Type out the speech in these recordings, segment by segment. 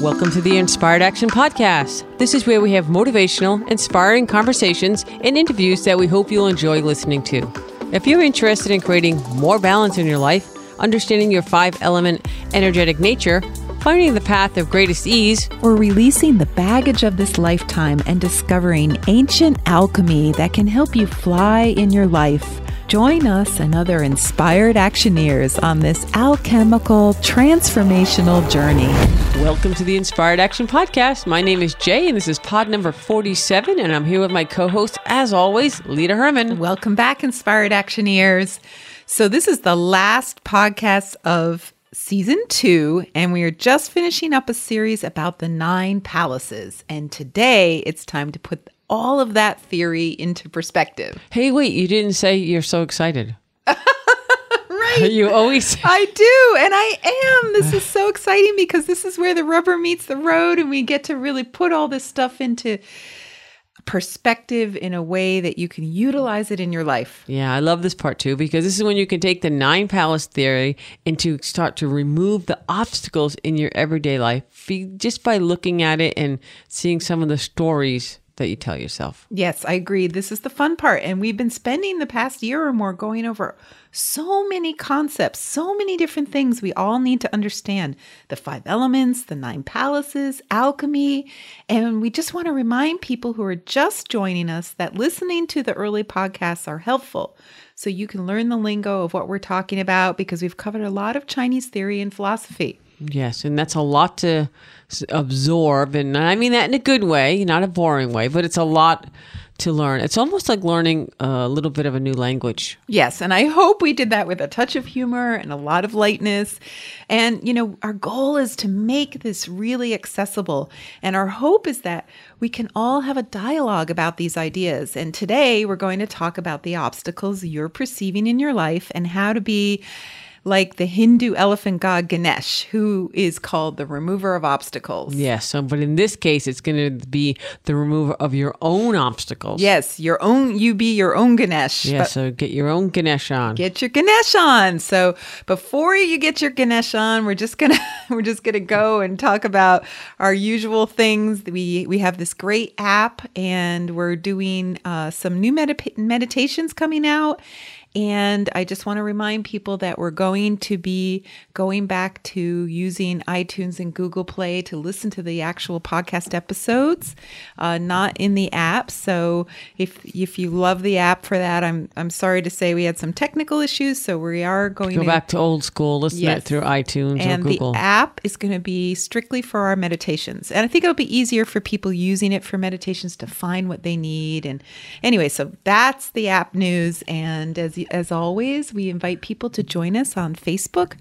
Welcome to the Inspired Action Podcast. This is where we have motivational, inspiring conversations and interviews that we hope you'll enjoy listening to. If you're interested in creating more balance in your life, understanding your five element energetic nature, finding the path of greatest ease, or releasing the baggage of this lifetime and discovering ancient alchemy that can help you fly in your life. Join us and other inspired actioneers on this alchemical transformational journey. Welcome to the Inspired Action Podcast. My name is Jay, and this is pod number 47, and I'm here with my co host, as always, Lita Herman. Welcome back, Inspired Actioneers. So, this is the last podcast of season two, and we are just finishing up a series about the nine palaces. And today it's time to put all of that theory into perspective. Hey, wait, you didn't say you're so excited. right. You always. I do, and I am. This is so exciting because this is where the rubber meets the road, and we get to really put all this stuff into perspective in a way that you can utilize it in your life. Yeah, I love this part too because this is when you can take the nine palace theory and to start to remove the obstacles in your everyday life just by looking at it and seeing some of the stories that you tell yourself. Yes, I agree. This is the fun part. And we've been spending the past year or more going over so many concepts, so many different things we all need to understand the five elements, the nine palaces, alchemy. And we just want to remind people who are just joining us that listening to the early podcasts are helpful. So you can learn the lingo of what we're talking about because we've covered a lot of Chinese theory and philosophy. Yes, and that's a lot to absorb. And I mean that in a good way, not a boring way, but it's a lot to learn. It's almost like learning a little bit of a new language. Yes, and I hope we did that with a touch of humor and a lot of lightness. And, you know, our goal is to make this really accessible. And our hope is that we can all have a dialogue about these ideas. And today we're going to talk about the obstacles you're perceiving in your life and how to be like the Hindu elephant god Ganesh, who is called the remover of obstacles. Yes. So, but in this case, it's going to be the remover of your own obstacles. Yes, your own. You be your own Ganesh. Yeah. So get your own Ganesh on. Get your Ganesh on. So before you get your Ganesh on, we're just gonna we're just gonna go and talk about our usual things. We we have this great app, and we're doing uh, some new med- meditations coming out and I just want to remind people that we're going to be going back to using iTunes and Google Play to listen to the actual podcast episodes, uh, not in the app. So if if you love the app for that, I'm I'm sorry to say we had some technical issues. So we are going go to go back to old school. Listen yes. through iTunes and or Google. the app is going to be strictly for our meditations, and I think it'll be easier for people using it for meditations to find what they need. And anyway, so that's the app news. And as as always, we invite people to join us on Facebook.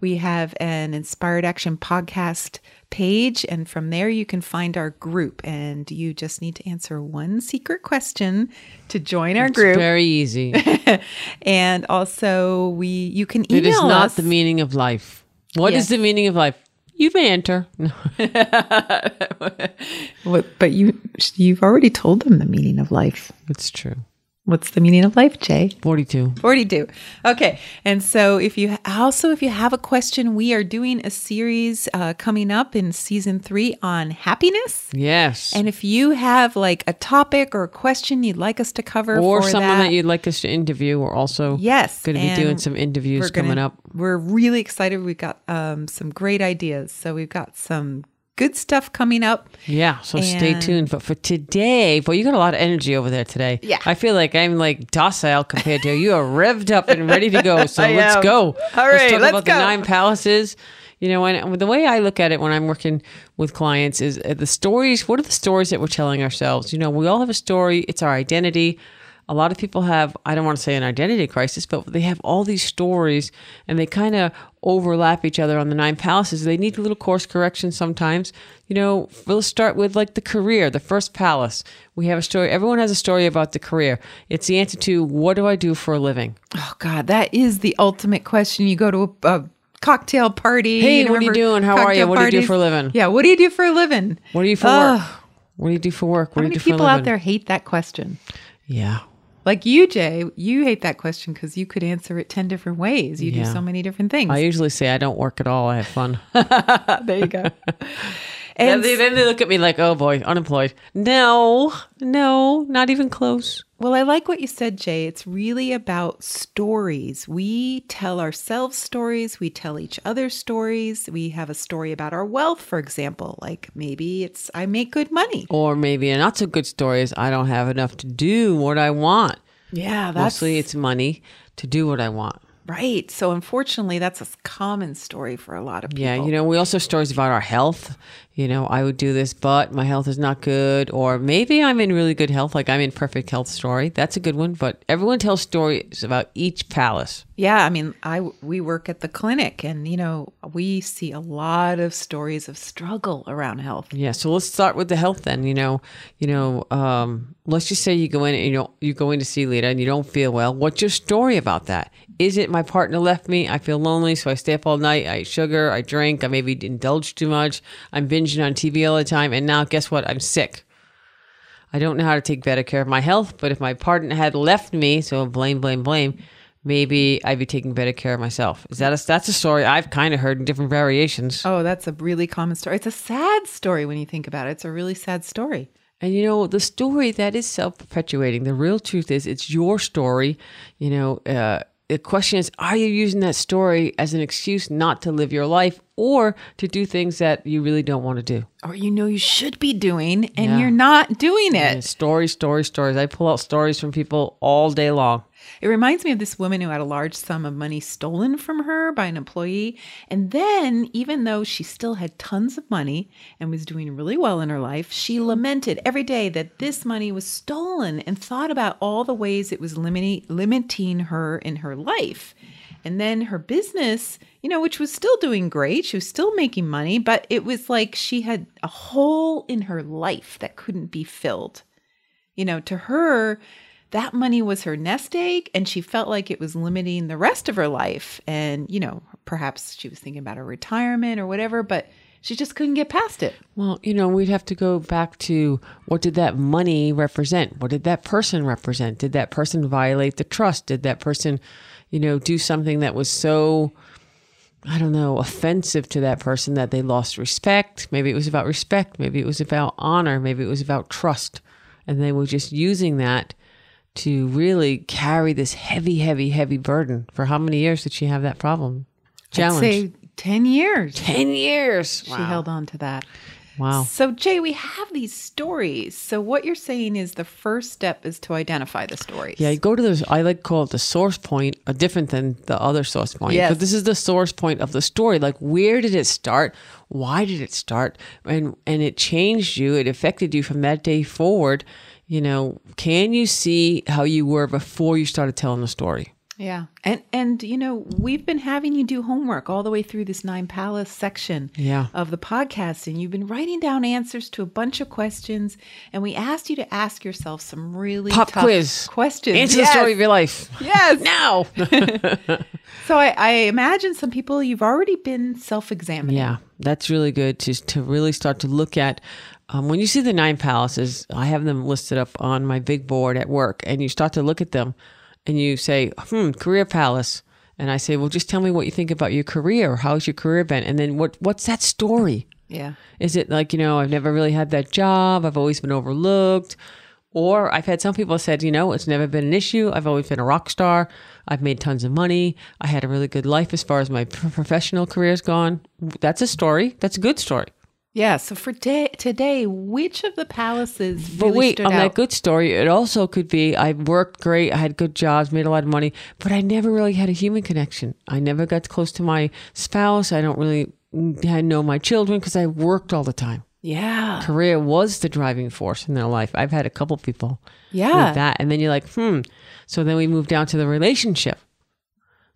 We have an Inspired Action podcast page, and from there you can find our group. And you just need to answer one secret question to join our group. it's group. Very easy. and also, we you can email It is not us. the meaning of life. What Yes. is the meaning of life? You may enter. But you you've already told them the meaning of life. It's true. What's the meaning of life, Jay? 42. 42. Okay. And so if you also if you have a question, we are doing a series uh, coming up in season 3 on happiness. Yes. And if you have like a topic or a question you'd like us to cover or for someone that, that, you'd like us to interview. We're also Yes, going to be doing some interviews we're gonna- coming up. We're really excited. We've got um, some great ideas. So we've got some good stuff coming up. Yeah, so stay tuned. But for today, boy, you got a lot of energy over there today. Yeah. I feel like I'm like docile compared to you. You are revved up and ready to go. So let's am. go. All let's right, talk let's about go. the nine palaces. You know, and the way I look at it when I'm working with clients is uh, the stories. What are the stories that we're telling ourselves? You know, we all have a story. It's our identity. A lot of people have, I don't want to say an identity crisis, but they have all these stories and they kind of overlap each other on the nine palaces. They need a little course correction sometimes. You know, we'll start with like the career, the first palace. We have a story. Everyone has a story about the career. It's the answer to what do I do for a living? Oh God, that is the ultimate question. You go to a, a cocktail party. Hey, you what are you doing? How are you? What do you do for a living? Yeah, what do you do for a living? What do you for Ugh. work? What do you do for work? What How do you many do for a people out there hate that question? Yeah. Like you, Jay, you hate that question because you could answer it 10 different ways. You do so many different things. I usually say I don't work at all. I have fun. there you go. then, they, then they look at me like, oh boy, unemployed. No, no, not even close. Well, I like what you said, Jay. It's really about stories. We tell ourselves stories, we tell each other stories. We have a story about our wealth, for example. Like maybe it's I make good money. Or maybe a not so good story is I don't have enough to do what I want. Yeah, that's Mostly it's money to do what I want. right. So unfortunately, that's a common story for a lot of people. Yeah, you know, we also have stories about our health. You know, I would do this, but my health is not good. Or maybe I'm in really good health, like I'm in perfect health story. That's a good one. But everyone tells stories about each palace. Yeah, I mean, I we work at the clinic, and you know, we see a lot of stories of struggle around health. Yeah, so let's start with the health then. You know, you know, um, let's just say you go in you know you go in to see Lita and you don't feel well. What's your story about that? Is it my partner left me? I feel lonely, so I stay up all night. I eat sugar, I drink, I maybe indulge too much. I'm binging on TV all the time, and now guess what? I'm sick. I don't know how to take better care of my health, but if my partner had left me, so blame, blame, blame, maybe I'd be taking better care of myself. Is that a, that's a story I've kind of heard in different variations. Oh, that's a really common story. It's a sad story when you think about it. It's a really sad story. And you know, the story that is self perpetuating, the real truth is it's your story. You know, uh, the question is, are you using that story as an excuse not to live your life or to do things that you really don't want to do? Or you know you should be doing and Yeah. you're not doing it. Stories, stories, stories. I pull out stories from people all day long. It reminds me of this woman who had a large sum of money stolen from her by an employee. And then, even though she still had tons of money and was doing really well in her life, she lamented every day that this money was stolen and thought about all the ways it was limiting, her in her life. And then her business, you know, which was still doing great, she was still making money, but it was like she had a hole in her life that couldn't be filled you know, to her, that money was her nest egg and she felt like it was limiting the rest of her life. And, you know, perhaps she was thinking about her retirement or whatever, but she just couldn't get past it. Well, you know, we'd have to go back to what did that money represent? What did that person represent? Did that person violate the trust? Did that person, you know, do something that was so, I don't know, offensive to that person that they lost respect? Maybe it was about respect. Maybe it was about honor. Maybe it was about trust. And they were just using that to really carry this heavy, heavy, heavy burden. For how many years did she have that problem? I'd Challenge. say 10 years 10 years. she held on to that. Wow. So, Jay, we have these stories. So, what you're saying is the first step is to identify the stories. Yeah, you go to the. I like to call it the source point, uh, different than the other source point. Yes. But this is the source point of the story. Like, where did it start? Why did it start? And and it changed you. It affected you from that day forward. You know, can you see how you were before you started telling the story? Yeah. And and you know, we've been having you do homework all the way through this Nine Palace section Yeah. of the podcast and you've been writing down answers to a bunch of questions and we asked you to ask yourself some really Pop tough quiz. questions. Answer Yes. the story of your life Yes. now. So I, I imagine some people you've already been self-examining. Yeah, that's really good to to really start to look at. Um, when you see the nine palaces, I have them listed up on my big board at work, and you start to look at them, and you say, "Hmm, career palace." And I say, "Well, just tell me what you think about your career. How's your career been?" And then what what's that story? Yeah. Is it like, you know, I've never really had that job, I've always been overlooked? Or I've had some people said, you know, it's never been an issue. I've always been a rock star. I've made tons of money. I had a really good life as far as my professional career's gone. That's a story. That's a good story. Yeah. So for day, today, which of the palaces But really wait, stood on out? that good story, it also could be I worked great, I had good jobs, made a lot of money, but I never really had a human connection. I never got close to my spouse. I don't really I know my children because I worked all the time. yeah. career was the driving force in their life. I've had a couple people Yeah. that. And then you're like, hmm. So then we move down to the relationship.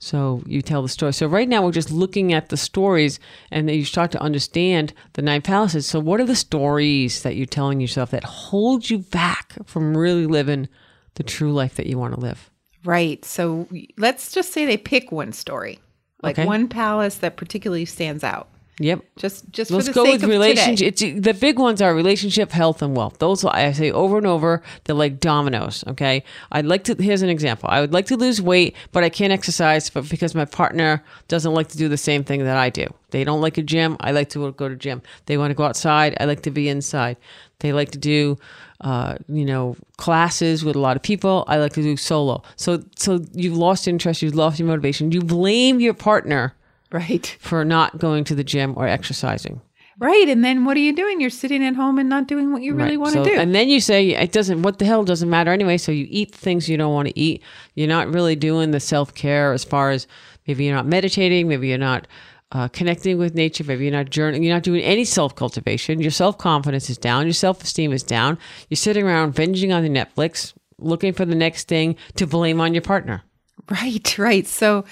So you tell the story. So right now we're just looking at the stories and then you start to understand the nine palaces. So what are the stories that you're telling yourself that hold you back from really living the true life that you want to live? Right. So let's just say they pick one story, like Okay. one palace that particularly stands out. Yep. Just just Let's for the go with relationship. It's the big ones are relationship, health, and wealth. Those I say over and over. They're like dominoes. Okay. I'd like to. Here's an example. I would like to lose weight, but I can't exercise, but because my partner doesn't like to do the same thing that I do. They don't like a gym. I like to go to gym. They want to go outside. I like to be inside. They like to do, uh, you know, classes with a lot of people. I like to do solo. So, so you've lost interest. You've lost your motivation. You blame your partner Right. for not going to the gym or exercising. Right. And then what are you doing? You're sitting at home and not doing what you really Right. want to So- do. And then you say it doesn't. What the hell doesn't matter anyway? So you eat things you don't want to eat. You're not really doing the self care as far as maybe you're not meditating. Maybe you're not uh, connecting with nature. Maybe you're not journaling. You're not doing any self cultivation. Your self confidence is down. Your self esteem is down. You're sitting around binging on the Netflix, looking for the next thing to blame on your partner. Right, right. So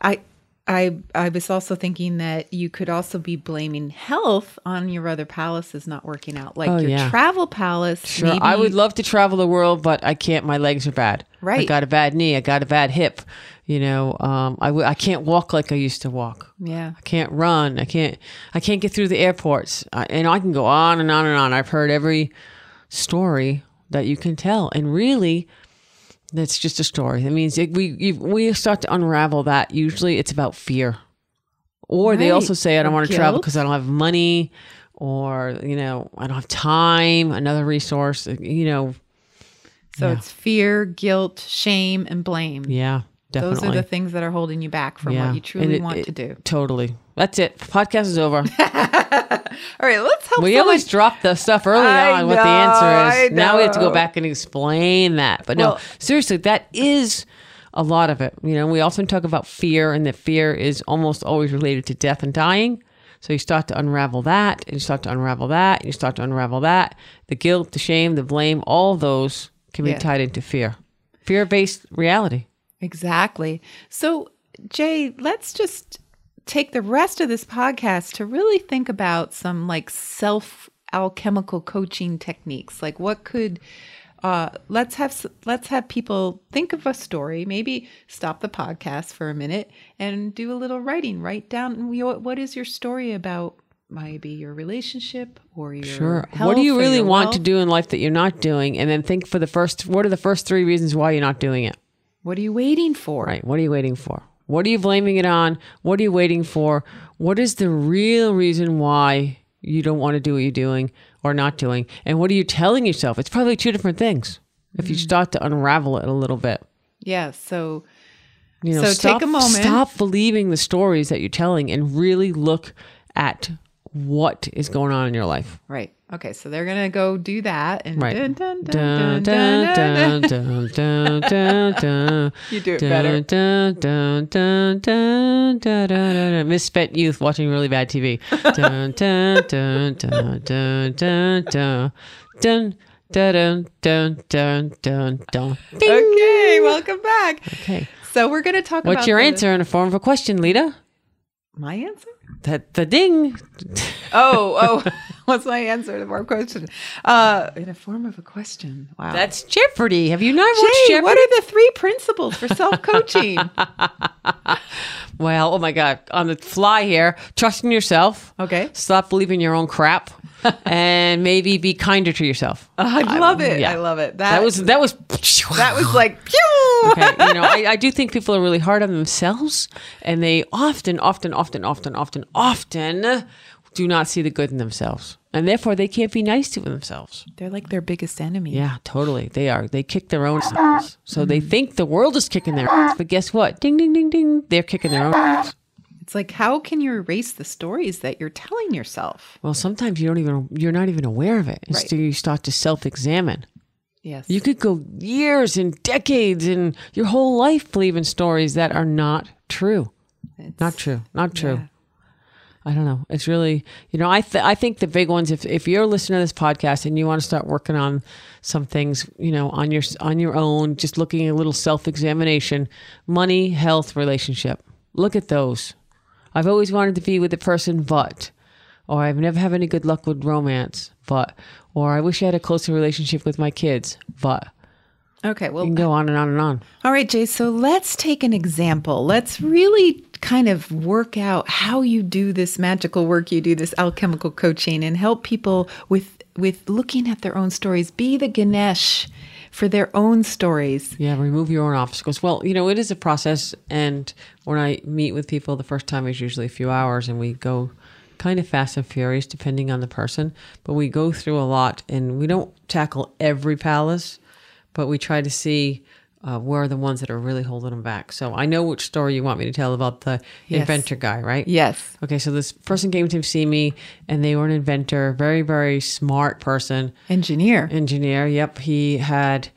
I I I was also thinking that you could also be blaming health on your other palaces not working out. Like Oh, your yeah. travel palace. Sure, maybe, I would love to travel the world, but I can't. My legs are bad. Right, I got a bad knee. I got a bad hip. You know, um, I, w- I can't walk like I used to walk. Yeah. I can't run. I can't. I can't get through the airports. I, and I can go on and on and on. I've heard every story that you can tell, and really, that's just a story. That means it, we we start to unravel that. Usually, it's about fear, or they also say, "I don't Or want to travel because I don't have money." Or you know, I don't have time. Another resource. Uh, you know, So Yeah. it's fear, guilt, shame, and blame. yeah, definitely. Those are the things that are holding you back from Yeah. what you truly it- want it- to do. Totally. That's it. Podcast is over. All right, let's help We someone- always drop the stuff early I on what the answer is. Now we have to go back and explain that. But no, Well- seriously, that is a lot of it. You know, we often talk about fear and that fear is almost always related to death and dying. So you start to unravel that, and you start to unravel that, and you start to unravel that. The guilt, the shame, the blame, all those can be Yeah. tied into fear. Fear based reality. Exactly. So, Jay, let's just take the rest of this podcast to really think about some like self alchemical coaching techniques. Like, what could uh, let's have let's have people think of a story. Maybe stop the podcast for a minute and do a little writing. Write down what is your story about. Maybe your relationship or your Sure. health what do you really want to do in life that you're not doing? And then think for the first, what are the first three reasons why you're not doing it? What are you waiting for? Right. What are you waiting for? What are you blaming it on? What are you waiting for? What is the real reason why you don't want to do what you're doing or not doing? And what are you telling yourself? It's probably two different things. If you mm. start to unravel it a little bit, Yeah. So you know, So stop, take a moment. Stop believing the stories that you're telling and really look at what is going on in your life. Right. Okay. So they're gonna go do that and Right. You do it better. Dun, dun, dun, dun, dun, dun. Misspent youth watching really bad TV. Dun, dun, dun, dun, dun, dun, dun. Dun, dun, dun, dun, dun, dun. Okay. Welcome back. Okay. So we're gonna talk about What's your answer in the form of a question, Lita? My answer? That the ding. Oh, oh. What's my answer to more question? Uh, in a form of a question. Wow. That's Jeopardy. Have you not watched Jay, Jeopardy? what are the three principles for self coaching? Well, oh my God. On the fly here, trust in yourself. Okay. Stop believing your own crap. and maybe be kinder to yourself. I love it. yeah. I love it. That was that was that was like pew! okay. You know, I, I do think people are really hard on themselves, and they often, often, often, often, often, often do not see the good in themselves, and therefore they can't be nice to themselves. They're like their biggest enemy. Yeah, totally. They are. They kick their own ass. So they mm-hmm. think the world is kicking their ass, but guess what? Ding, ding, ding, ding. They're kicking their own ass. It's like how can you erase the stories that you're telling yourself? Well, sometimes you don't even. You're not even aware of it. Until you start to self-examine. Yes. You could go years and decades and your whole life believing stories that are not true. It's- Not true. Not true. Yeah. I don't know. It's really, you know, I th- I think the big ones. If if you're listening to this podcast and you want to start working on some things, you know, on your on your own, just looking at a little self examination, money, health, relationship. Look at those. I've always wanted to be with a person, but, or I've never had any good luck with romance, but, or I wish I had a closer relationship with my kids, but. Okay, well, You can go on and on and on. All right, Jay. So let's take an example. Let's really kind of work out how you do this magical work you do, this alchemical coaching, and help people with with looking at their own stories. Be the Ganesh for their own stories. Yeah, remove your own obstacles. Well, you know, it is a process. And when I meet with people, the first time is usually a few hours, and we go kind of fast and furious depending on the person. But we go through a lot, and we don't tackle every palace, but we try to see. Uh, where are the ones that are really holding them back? So I know which story you want me to tell about the Yes. inventor guy, right? Yes. Okay, so this person came to see me, and they were an inventor, very, very smart person, Engineer. engineer. Yep, he had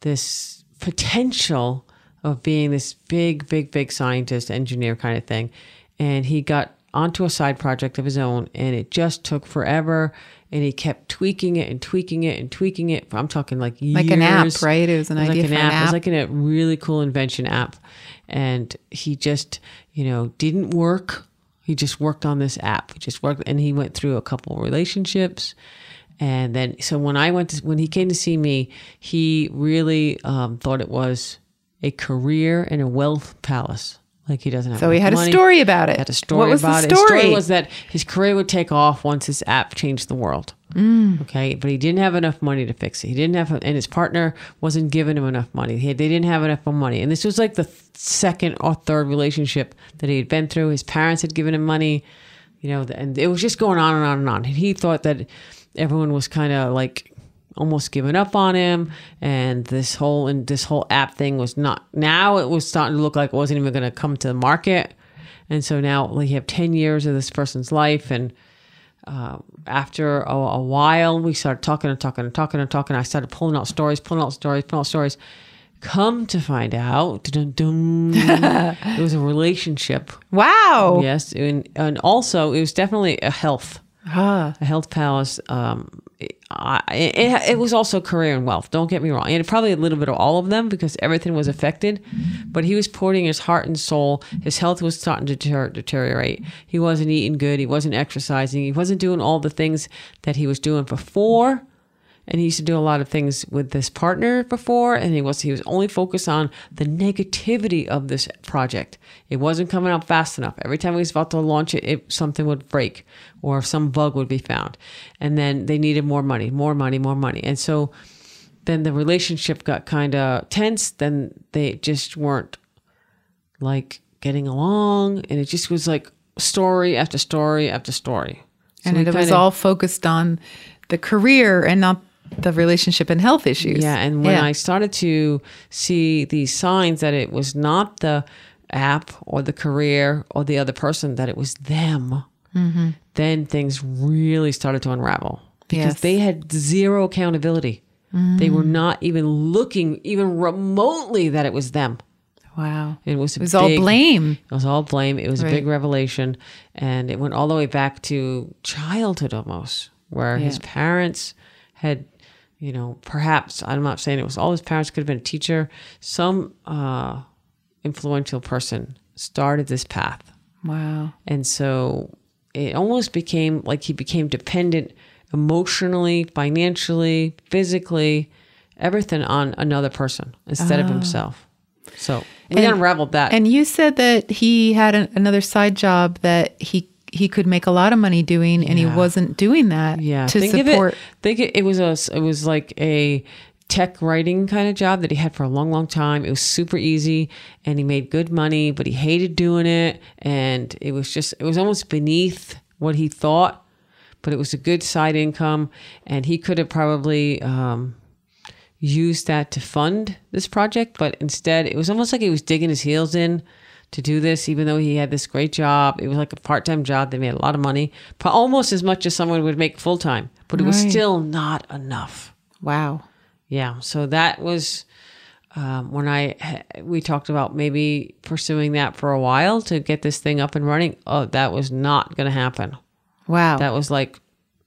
this potential of being this big, big, big scientist, engineer kind of thing. And he got onto a side project of his own, and it just took forever. And he kept tweaking it and tweaking it and tweaking it. I'm talking like years. Like an app, right? It was an It was idea like for an an app. It was like a really cool invention app. And he just, you know, didn't work. He just worked on this app. He just worked, and he went through a couple relationships. And then, so when I went to, when he came to see me, he really um, thought it was a career and a wealth palace. Like he doesn't have So he had a story about it. Had a story What was about the it. His story story? was that his career would take off once his app changed the world. Mm. Okay, but he didn't have enough money to fix it. He didn't have, and his partner wasn't giving him enough money. He, they didn't have enough money, and this was like the second or third relationship that he had been through. His parents had given him money, you know, and it was just going on and on and on. And he thought that everyone was kind of like almost giving up on him, and this whole and this whole app thing was not. Now it was starting to look like it wasn't even going to come to the market, and so now like, you have ten years of this person's life and uh, after a, a while, we started talking and talking and talking and talking. I started pulling out stories, pulling out stories, pulling out stories. Come to find out, it was a relationship. Wow. Yes, and, and also it was definitely a health, Ah. a health palace. Um, it, it, was also career and wealth. Don't get me wrong, and probably a little bit of all of them because everything was affected. But he was pouring his heart and soul. His health was starting to deter- deteriorate. He wasn't eating good. He wasn't exercising. He wasn't doing all the things that he was doing before. And he used to do a lot of things with this partner before, and he was he was only focused on the negativity of this project. It wasn't coming out fast enough. Every time he was about to launch it, it something would break or some bug would be found, and then they needed more money, more money, more money, and so then the relationship got kind of tense. Then they just weren't like getting along, and it just was like story after story after story. So And it was all focused on the career and not the relationship and health issues. Yeah, and when Yeah. I started to see these signs that it was not the app or the career or the other person, that it was them, Mm-hmm. then things really started to unravel because Yes. they had zero accountability. They Mm. were not even looking even remotely that it was them. Wow. It was, It was all blame. It was all blame. It was a big revelation, and it went all the way back to childhood almost, where his parents had, you know, perhaps I'm not saying it was all his parents. Could have been a teacher, some uh, influential person started this path, Wow. and so it almost became like he became dependent emotionally, financially, physically, everything on another person instead of himself. So we Ah. And- unraveled that. And you said that he had an, another side job that he he could make a lot of money doing, and he wasn't doing that yeah to think support. of it think it, it was a it was like a tech writing kind of job that he had for a long long time it was super easy and he made good money but he hated doing it and it was just it was almost beneath what he thought but it was a good side income and he could have probably um, used that to fund this project but instead it was almost like he was digging his heels in to do this even though he had this great job. It was like a part-time job. That made a lot of money almost as much as someone would make full-time but it was still not enough. Wow. yeah so that was um, when i we talked about maybe pursuing that for a while to get this thing up and running. Oh that was not going to happen. Wow. that was like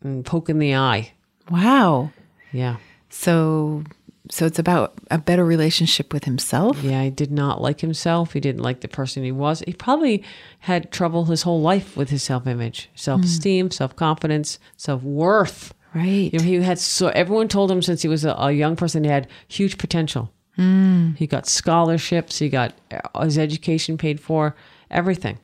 mm, poke in the eye. Wow. yeah. So so it's about a better relationship with himself. Yeah, he did not like himself. He didn't like the person he was. He probably had trouble his whole life with his self image, self esteem, self confidence, self worth. Right. You know, he had so everyone told him since he was a, a young person he had huge potential. He got scholarships. He got uh, his education paid for. Everything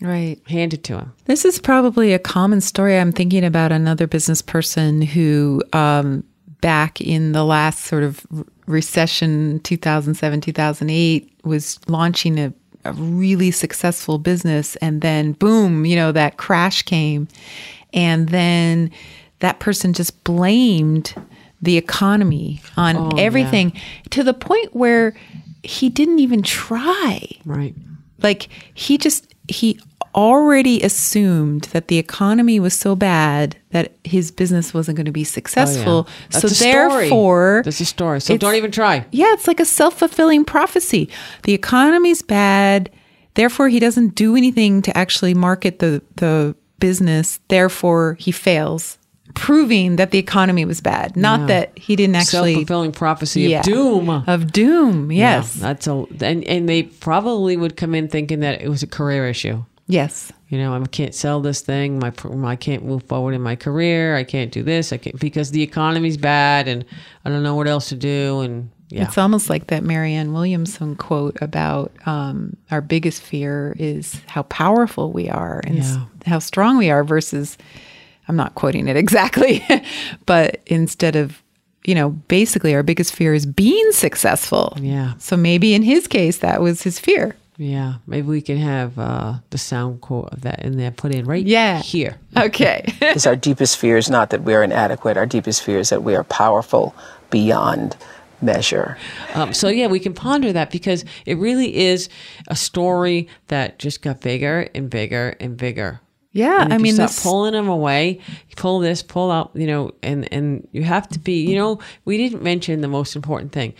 Right. handed to him. This is probably a common story. I'm thinking about another business person who, um, back in the last sort of recession, 2007, 2008, was launching a, a really successful business. And then, boom, you know, that crash came. And then that person just blamed the economy on Oh, everything to the point where he didn't even try Right. like he just he already assumed that the economy was so bad that his business wasn't going to be successful Oh, That's so a story. therefore that's a story. So don't even try. yeah it's like a self-fulfilling prophecy the economy's bad therefore he doesn't do anything to actually market the the business therefore he fails proving that the economy was bad not Yeah. that he didn't actually Self fulfilling prophecy Yeah. of doom. of doom yes Yeah, that's a and and they probably would come in thinking that it was a career issue. Yes You know, I can't sell this thing. My I can't move forward in my career. I can't do this. I can't because the economy's bad, and I don't know what else to do. And yeah, It's almost like that Marianne Williamson quote about um, our biggest fear is how powerful we are and Yeah. how strong we are versus, I'm not quoting it exactly, but instead of, you know, basically our biggest fear is being successful. yeah, So maybe in his case, that was his fear. Yeah. Maybe we can have uh, the sound quote of that in there put in right Yeah. here. Okay. Because our deepest fear is not that we're inadequate. Our deepest fear is that we are powerful beyond measure. Um, so yeah, we can ponder that because it really is a story that just got bigger and bigger and bigger. yeah. And if I you mean, start this, pulling them away, pull this, pull out, you know, and and you have to be, you know, we didn't mention the most important thing.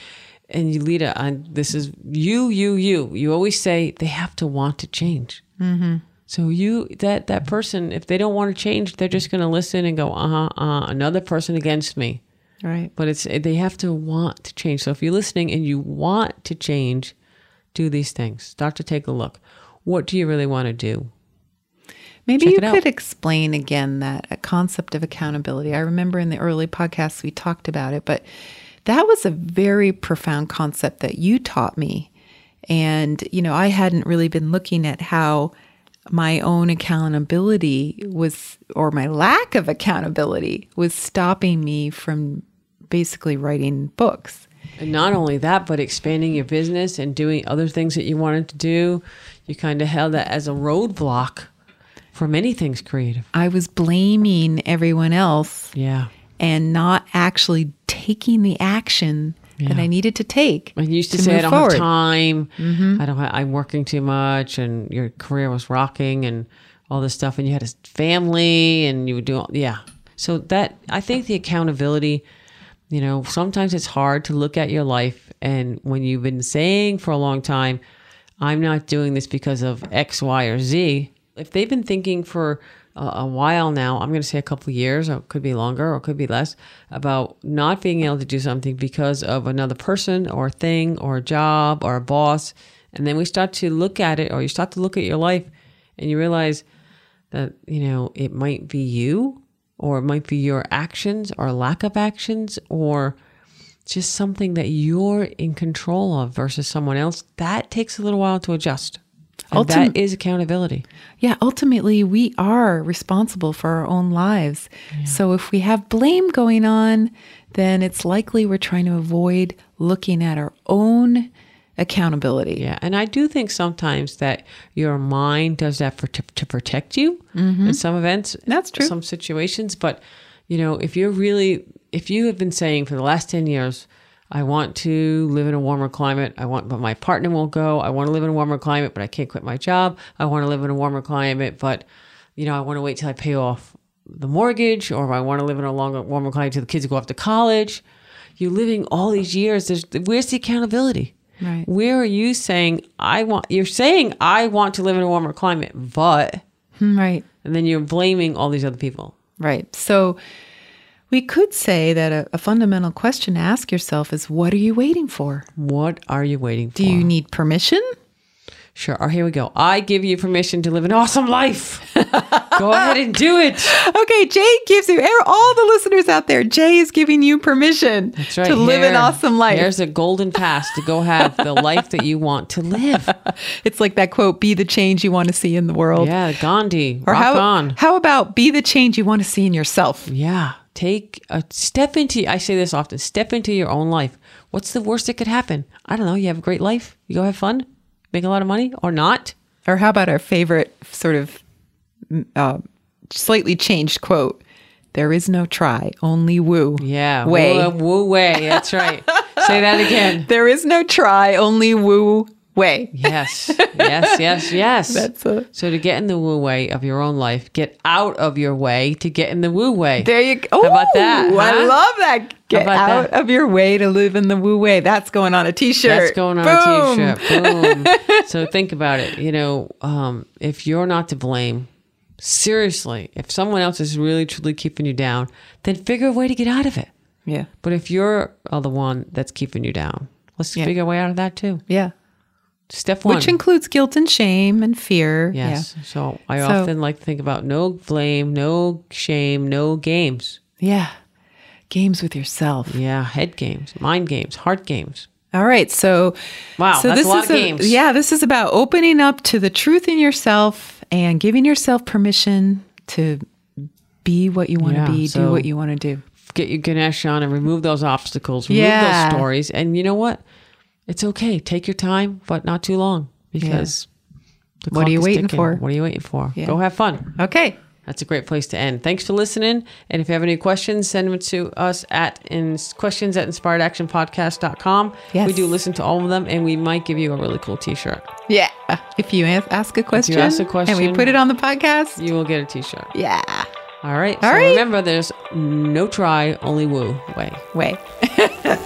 And you lead on this is you, you, you. You always say they have to want to change. Mm-hmm. So you that that person, if they don't want to change, they're just going to listen and go, uh huh, uh, another person against me. right. But it's they have to want to change. So if you're listening and you want to change, do these things. Start to take a look. What do you really want to do? Maybe Check you it out. could explain again that a concept of accountability. I remember in the early podcasts we talked about it, but that was a very profound concept that you taught me. And, you know, I hadn't really been looking at how my own accountability was, or my lack of accountability was stopping me from basically writing books. And not only that, but expanding your business and doing other things that you wanted to do. You kind of held that as a roadblock for many things creative. I was blaming everyone else Yeah. And not actually taking the action that I needed to take. I used to, to say I don't forward. have time. Mm-hmm. I don't. Ha- I'm working too much, and your career was rocking, and all this stuff, and you had a family, and you would do. All, yeah. So that I think the accountability. You know, sometimes it's hard to look at your life, and when you've been saying for a long time, "I'm not doing this because of X, Y, or Z." If they've been thinking for a, a while now, I'm going to say a couple years, or it could be longer, or could be less, about not being able to do something because of another person or thing or a job or a boss. And then we start to look at it, or you start to look at your life and you realize that, you know, it might be you, or it might be your actions or lack of actions, or just something that you're in control of versus someone else. That takes a little while to adjust. And Ultim- that is accountability. Yeah, ultimately, we are responsible for our own lives. So if we have blame going on, then it's likely we're trying to avoid looking at our own accountability. Yeah, and I do think sometimes that your mind does that for to, to protect you mm-hmm. in some events. That's true. Some situations, but you know, if you're really, if you have been saying for the last ten years, I want to live in a warmer climate. I want, but my partner won't go. I want to live in a warmer climate, but I can't quit my job. I want to live in a warmer climate, but you know, I want to wait till I pay off the mortgage, or I want to live in a longer, warmer climate till the kids go off to college. You're living all these years. There's, where's the accountability? Right. Where are you saying I want? You're saying I want to live in a warmer climate, but Hmm, Right. and then you're blaming all these other people. Right. So we could say that a, a fundamental question to ask yourself is what are you waiting for? What are you waiting for? Do you need permission? Sure. Oh, here we go. I give you permission to live an awesome life. Go ahead and do it. Okay, Jay gives you all the listeners out there. Jay is giving you permission right. to live an awesome life. There's a golden pass to go have the life that you want to live. It's like that quote: "Be the change you want to see in the world." Yeah, Gandhi. Or rock how on. how about be the change you want to see in yourself? Yeah. Take a step into, I say this often, step into your own life. What's the worst that could happen? I don't know. You have a great life. You go have fun, make a lot of money or not. Or how about our favorite sort of uh, slightly changed quote? There is no try, only woo. Yeah. way. Woo, woo way. That's right. say that again. There is no try, only woo way. Yes. Yes, yes, yes. That's a- so to get in the woo way of your own life, get out of your way to get in the woo way. There you go. How about that, Ooh, I love that. Get out that? of your way to live in the woo way. That's going on a t-shirt. That's going on Boom. a t-shirt. Boom. so think about it. You know, um, if you're not to blame, seriously, if someone else is really truly keeping you down, then figure a way to get out of it. Yeah. But if you're uh, the one that's keeping you down, let's Yeah. figure a way out of that too. Yeah. Step one. Which includes guilt and shame and fear. yes. So I So- often like to think about no blame, no shame, no games. Yeah. Yeah. Games with yourself. Yeah, head games, mind games, heart games. All right. So, Wow, so that's this a lot is of games. Yeah, this is about opening up to the truth in yourself and giving yourself permission to be what you want to Yeah, be, do what you want to do. Get your Ganesh on and remove those obstacles, remove Yeah. those stories. And you know what? It's okay. Take your time, but not too long because the What are you waiting ticking. for? What are you waiting for? Yeah. Go have fun. Okay. That's a great place to end. Thanks for listening. And if you have any questions, send them to us at in, questions at inspiredactionpodcast.com. Yes. We do listen to all of them and we might give you a really cool t shirt. Yeah. If you ask, a question, you ask a question and we put it on the podcast, You will get a t shirt. yeah. All right. All so right. remember, there's no try, only woo way. Way.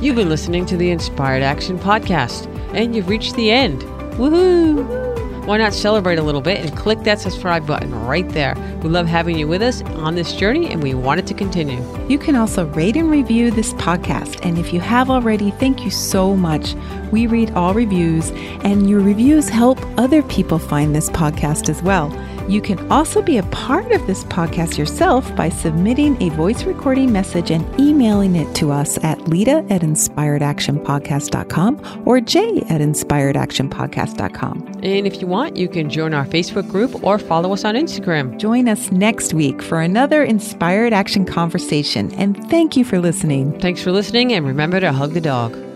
You've been listening to the Inspired Action Podcast, and you've reached the end. Woohoo! Why not celebrate a little bit and click that subscribe button right there? We love having you with us on this journey, and we want it to continue. You can also rate and review this podcast. And if you have already, thank you so much. We read all reviews, and your reviews help other people find this podcast as well. You can also be a part of this podcast yourself by submitting a voice recording message and emailing it to us at Lita at inspiredactionpodcast.com or Jay at inspiredactionpodcast.com. And if you want, you can join our Facebook group or follow us on Instagram. Join us next week for another Inspired Action conversation. And thank you for listening. Thanks for listening, and remember to hug the dog.